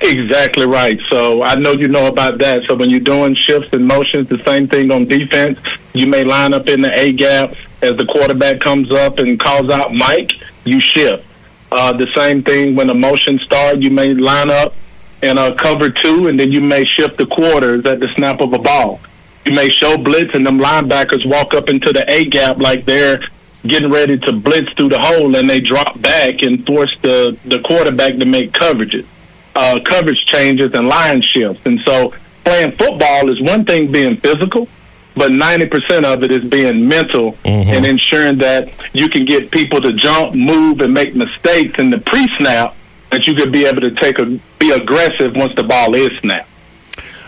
Exactly right. So I know you know about that. So when you're doing shifts and motions, the same thing on defense. You may line up in the A gap as the quarterback comes up and calls out Mike. You shift. Uh, the same thing when a motion starts. You may line up in a cover two, and then you may shift the quarters at the snap of a ball. You may show blitz, and them linebackers walk up into the A gap like they're getting ready to blitz through the hole, and they drop back and force the the quarterback to make coverages uh, coverage changes and line shifts. And so playing football is one thing being physical, but 90% of it is being mental and ensuring that you can get people to jump, move, and make mistakes in the pre snap that you could be able to take a be aggressive once the ball is snapped.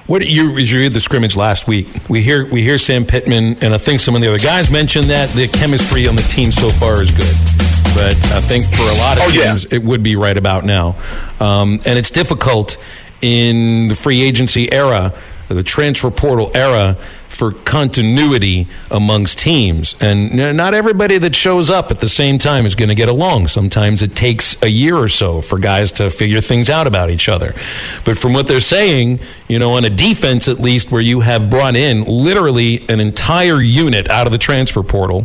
What you as you read the scrimmage last week? We hear we hear Sam Pittman and I think some of the other guys mentioned that the chemistry on the team so far is good. But I think for a lot of Oh, yeah. teams, it would be right about now. Um, and it's difficult in the free agency era, the transfer portal era, for continuity amongst teams. And not everybody that shows up at the same time is going to get along. Sometimes it takes a year or so for guys to figure things out about each other. But from what they're saying, you know, on a defense at least, where you have brought in literally an entire unit out of the transfer portal,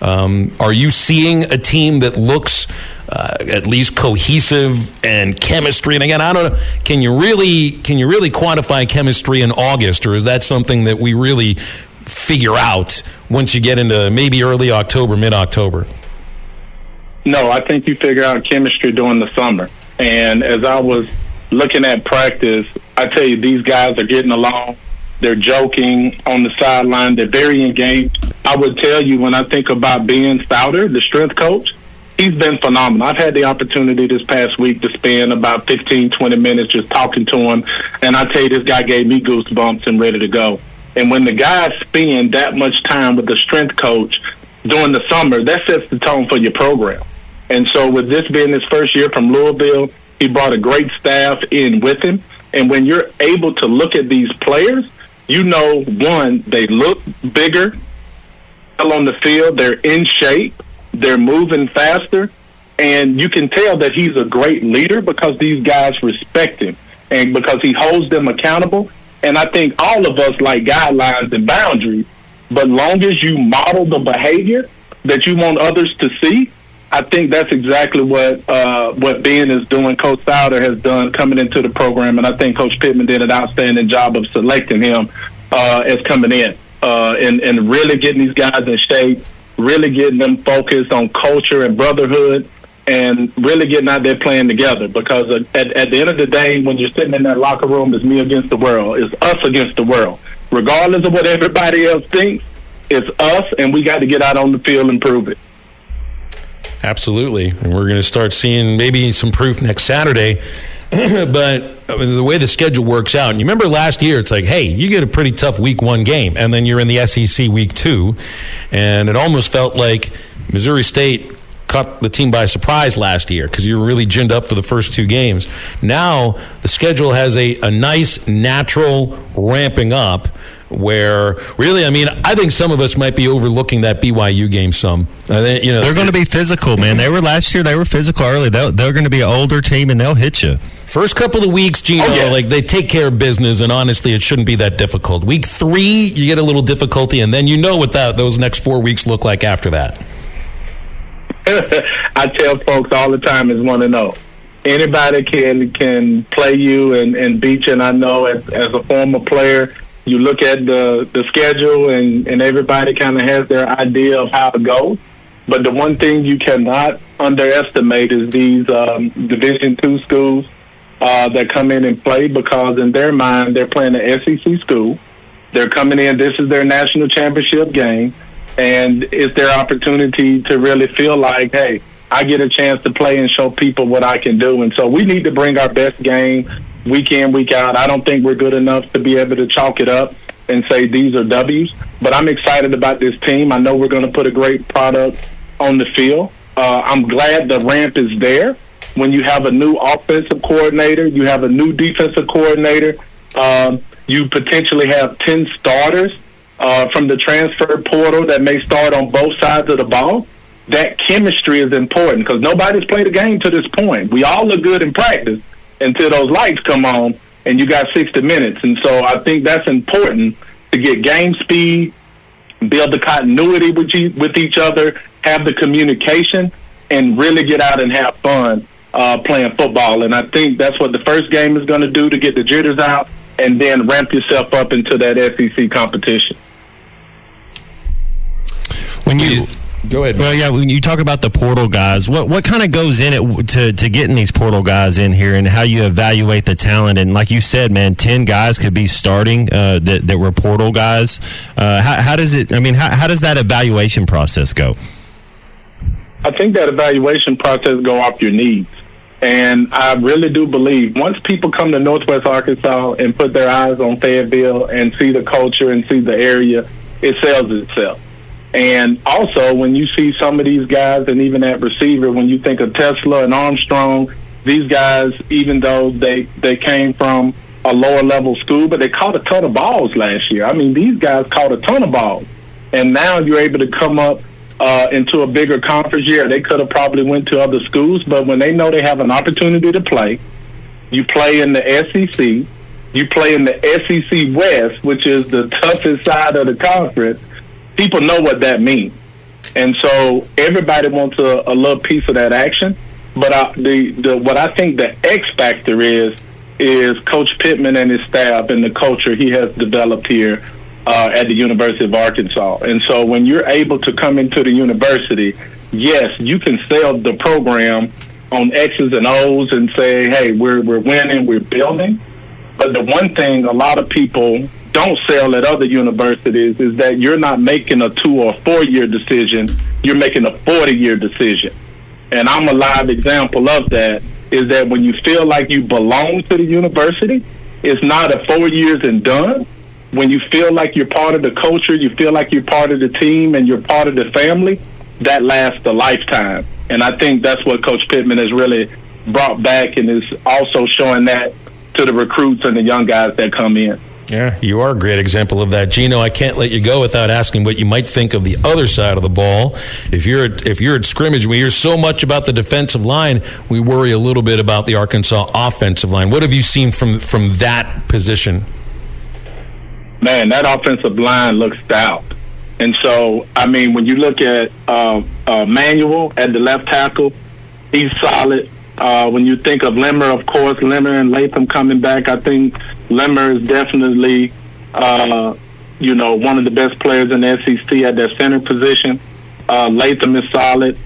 um, are you seeing a team that looks uh, at least cohesive and chemistry? And again, I don't know. Can you really can you really quantify chemistry in August, or is that something that we really figure out once you get into maybe early October, mid October? No, I think you figure out chemistry during the summer. And as I was looking at practice, I tell you, these guys are getting along. They're joking on the sideline. They're very engaged. I would tell you when I think about Ben Sowders, the strength coach, he's been phenomenal. I've had the opportunity this past week to spend about 15, 20 minutes just talking to him. And I tell you, this guy gave me goosebumps and ready to go. And when the guys spend that much time with the strength coach during the summer, that sets the tone for your program. And so, with this being his first year from Louisville, he brought a great staff in with him. And when you're able to look at these players, you know, one, they look bigger on the field, they're in shape, they're moving faster, and you can tell that he's a great leader because these guys respect him and because he holds them accountable. And I think all of us like guidelines and boundaries, but long as you model the behavior that you want others to see, I think that's exactly what uh, what Ben is doing. Coach Sowders has done coming into the program, and I think Coach Pittman did an outstanding job of selecting him uh, as coming in uh, and and really getting these guys in shape, really getting them focused on culture and brotherhood, and really getting out there playing together. Because at, at the end of the day, when you're sitting in that locker room, it's me against the world. It's us against the world. Regardless of what everybody else thinks, it's us, and we got to get out on the field and prove it. Absolutely. And we're going to start seeing maybe some proof next Saturday. but I mean, the way the schedule works out, and you remember last year, it's like, hey, you get a pretty tough week one game, and then you're in the SEC week two. And it almost felt like Missouri State caught the team by surprise last year because you were really ginned up for the first two games. Now the schedule has a, a nice natural ramping up where really, I mean, I think some of us might be overlooking that BYU game some. I think, you know, They're going to be physical, man. They were last year. They were physical early. They're, they're going to be an older team, and they'll hit you. First couple of weeks, Gino, Oh, yeah. like they take care of business, and honestly, it shouldn't be that difficult. Week three, you get a little difficulty, and then you know what that those next four weeks look like after that. I tell folks all the time is want to know. Anybody can can play you and, and beat you, and I know as, as a former player, you look at the, the schedule and, and everybody kind of has their idea of how it goes. But the one thing you cannot underestimate is these um, Division two schools uh, that come in and play because in their mind they're playing an SEC school. They're coming in. This is their national championship game, and it's their opportunity to really feel like, hey, I get a chance to play and show people what I can do. And so we need to bring our best game week in, week out. I don't think we're good enough to be able to chalk it up and say these are W's. But I'm excited about this team. I know we're going to put a great product on the field. Uh, I'm glad the ramp is there. When you have a new offensive coordinator, you have a new defensive coordinator, um, you potentially have 10 starters uh, from the transfer portal that may start on both sides of the ball. That chemistry is important because nobody's played a game to this point. We all look good in practice until those lights come on and you got 60 minutes. And so I think that's important to get game speed, build the continuity with, you, with each other, have the communication, and really get out and have fun uh, playing football. And I think that's what the first game is going to do to get the jitters out and then ramp yourself up into that SEC competition. When you Go ahead. Well, yeah. When you talk about the portal guys, what what kind of goes in it to to getting these portal guys in here, and how you evaluate the talent? And like you said, man, ten guys could be starting uh, that that were portal guys. Uh, how, how does it? I mean, how, how does that evaluation process go? I think that evaluation process go off your needs. And I really do believe once people come to Northwest Arkansas and put their eyes on Fayetteville and see the culture and see the area, it sells itself. And also, when you see some of these guys, and even at receiver, when you think of TeSlaa and Armstrong, these guys, even though they they came from a lower level school, but they caught a ton of balls last year. I mean, these guys caught a ton of balls, and now you're able to come up uh, into a bigger conference year. They could have probably went to other schools, but when they know they have an opportunity to play, you play in the SEC, you play in the SEC West, which is the toughest side of the conference. People know what that means, and so everybody wants a, a little piece of that action. But I, the the what I think the X factor is is Coach Pittman and his staff and the culture he has developed here uh, at the University of Arkansas. And so when you're able to come into the university, yes, you can sell the program on X's and O's and say, hey, we're, we're winning, we're building. But the one thing a lot of people don't sell at other universities is that you're not making a two or four year decision, you're making a 40 year decision. And I'm a live example of that is that when you feel like you belong to the university, it's not a four years and done. When you feel like you're part of the culture, you feel like you're part of the team and you're part of the family, that lasts a lifetime. And I think that's what Coach Pittman has really brought back and is also showing that to the recruits and the young guys that come in. Yeah, you are a great example of that, Gino. I can't let you go without asking what you might think of the other side of the ball. If you're at, if you're at scrimmage, we hear so much about the defensive line. We worry a little bit about the Arkansas offensive line. What have you seen from from that position? Man, that offensive line looks stout. And so, I mean, when you look at uh, uh, Manuel at the left tackle, he's solid. Uh, when you think of Limmer, of course, Limmer and Latham coming back, I think Limmer is definitely, uh, you know, one of the best players in the SEC at that center position. Uh, Latham is solid.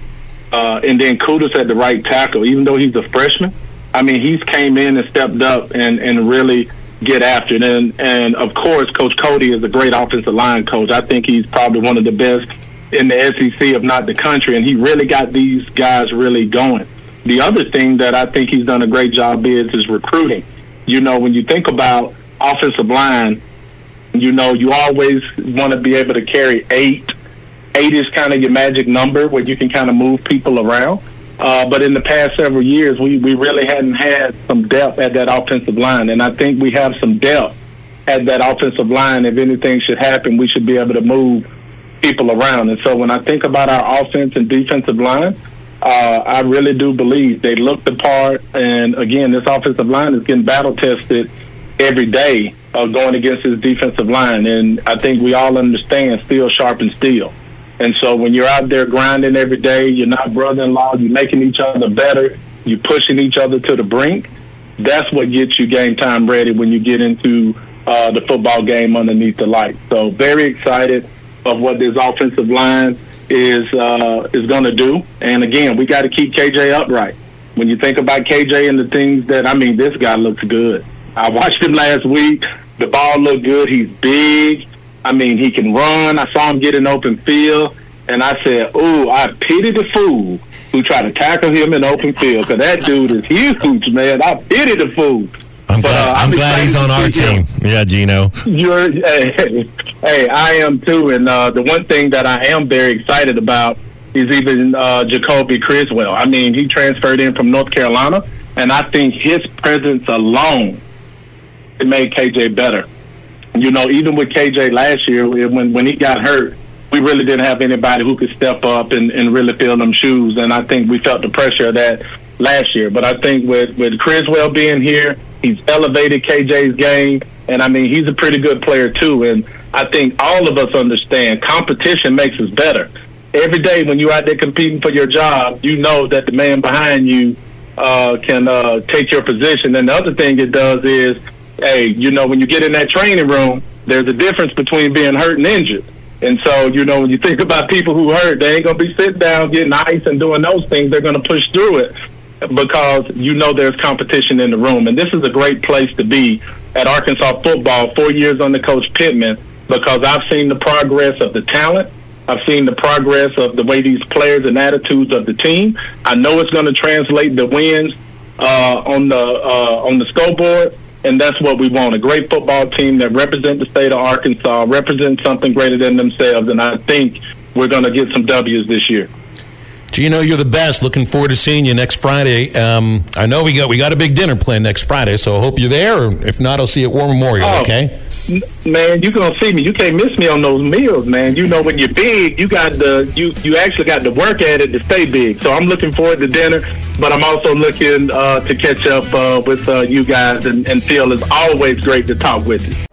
Uh, and then Kutas at the right tackle, even though he's a freshman. I mean, he's came in and stepped up and, and really get after it. And, and of course, Coach Cody is a great offensive line coach. I think he's probably one of the best in the SEC, if not the country. And he really got these guys really going. The other thing that I think he's done a great job is is recruiting. You know, when you think about offensive line, you know, you always want to be able to carry eight. Eight is kind of your magic number where you can kind of move people around. Uh, but in the past several years, we, we really hadn't had some depth at that offensive line. And I think we have some depth at that offensive line. If anything should happen, we should be able to move people around. And so when I think about our offense and defensive line, uh, I really do believe they look the part. And again, this offensive line is getting battle tested every day uh, going against this defensive line. And I think we all understand steel sharpens steel. And so when you're out there grinding every day, you're not brother-in-law, you're making each other better, you're pushing each other to the brink. That's what gets you game time ready when you get into uh, the football game underneath the light. So very excited of what this offensive line is uh, is going to do. And again, we got to keep KJ upright. When you think about KJ and the things that I mean, this guy looks good. I watched him last week. The ball looked good. He's big. I mean, he can run. I saw him get an open field, and I said, "Ooh, I pity the fool who tried to tackle him in open field because that dude is huge, man. I pity the fool." I'm glad, uh, I'm, I'm glad he's on our team. Yeah, Gino. You're, hey, hey, I am too. And uh, the one thing that I am very excited about is even uh, Jacoby Criswell. I mean, he transferred in from North Carolina, and I think his presence alone it made KJ better. You know, even with KJ last year, when when he got hurt, we really didn't have anybody who could step up and, and really fill them shoes. And I think we felt the pressure of that last year. But I think with with Criswell being here, he's elevated KJ's game, and I mean he's a pretty good player too. And I think all of us understand competition makes us better. Every day when you're out there competing for your job, you know that the man behind you uh, can uh, take your position. And the other thing it does is, hey, you know, when you get in that training room, there's a difference between being hurt and injured. And so, you know, when you think about people who hurt, they ain't gonna be sitting down getting ice and doing those things. They're gonna push through it because you know there's competition in the room. And this is a great place to be at Arkansas football, four years under Coach Pittman, because I've seen the progress of the talent. I've seen the progress of the way these players and attitudes of the team. I know it's going to translate the wins uh, on the uh, on the scoreboard, and that's what we want—a great football team that represents the state of Arkansas, represents something greater than themselves. And I think we're going to get some W's this year. Gino, you're the best. Looking forward to seeing you next Friday. Um, I know we got we got a big dinner planned next Friday, so I hope you're there. If not, I'll see you at War Memorial. Oh. Okay. Man, you're gonna see me. You can't miss me on those meals, man. You know when you're big, you got the you you actually got to work at it to stay big. So I'm looking forward to dinner, but I'm also looking uh, to catch up uh, with uh, you guys and, and feel it's always great to talk with you.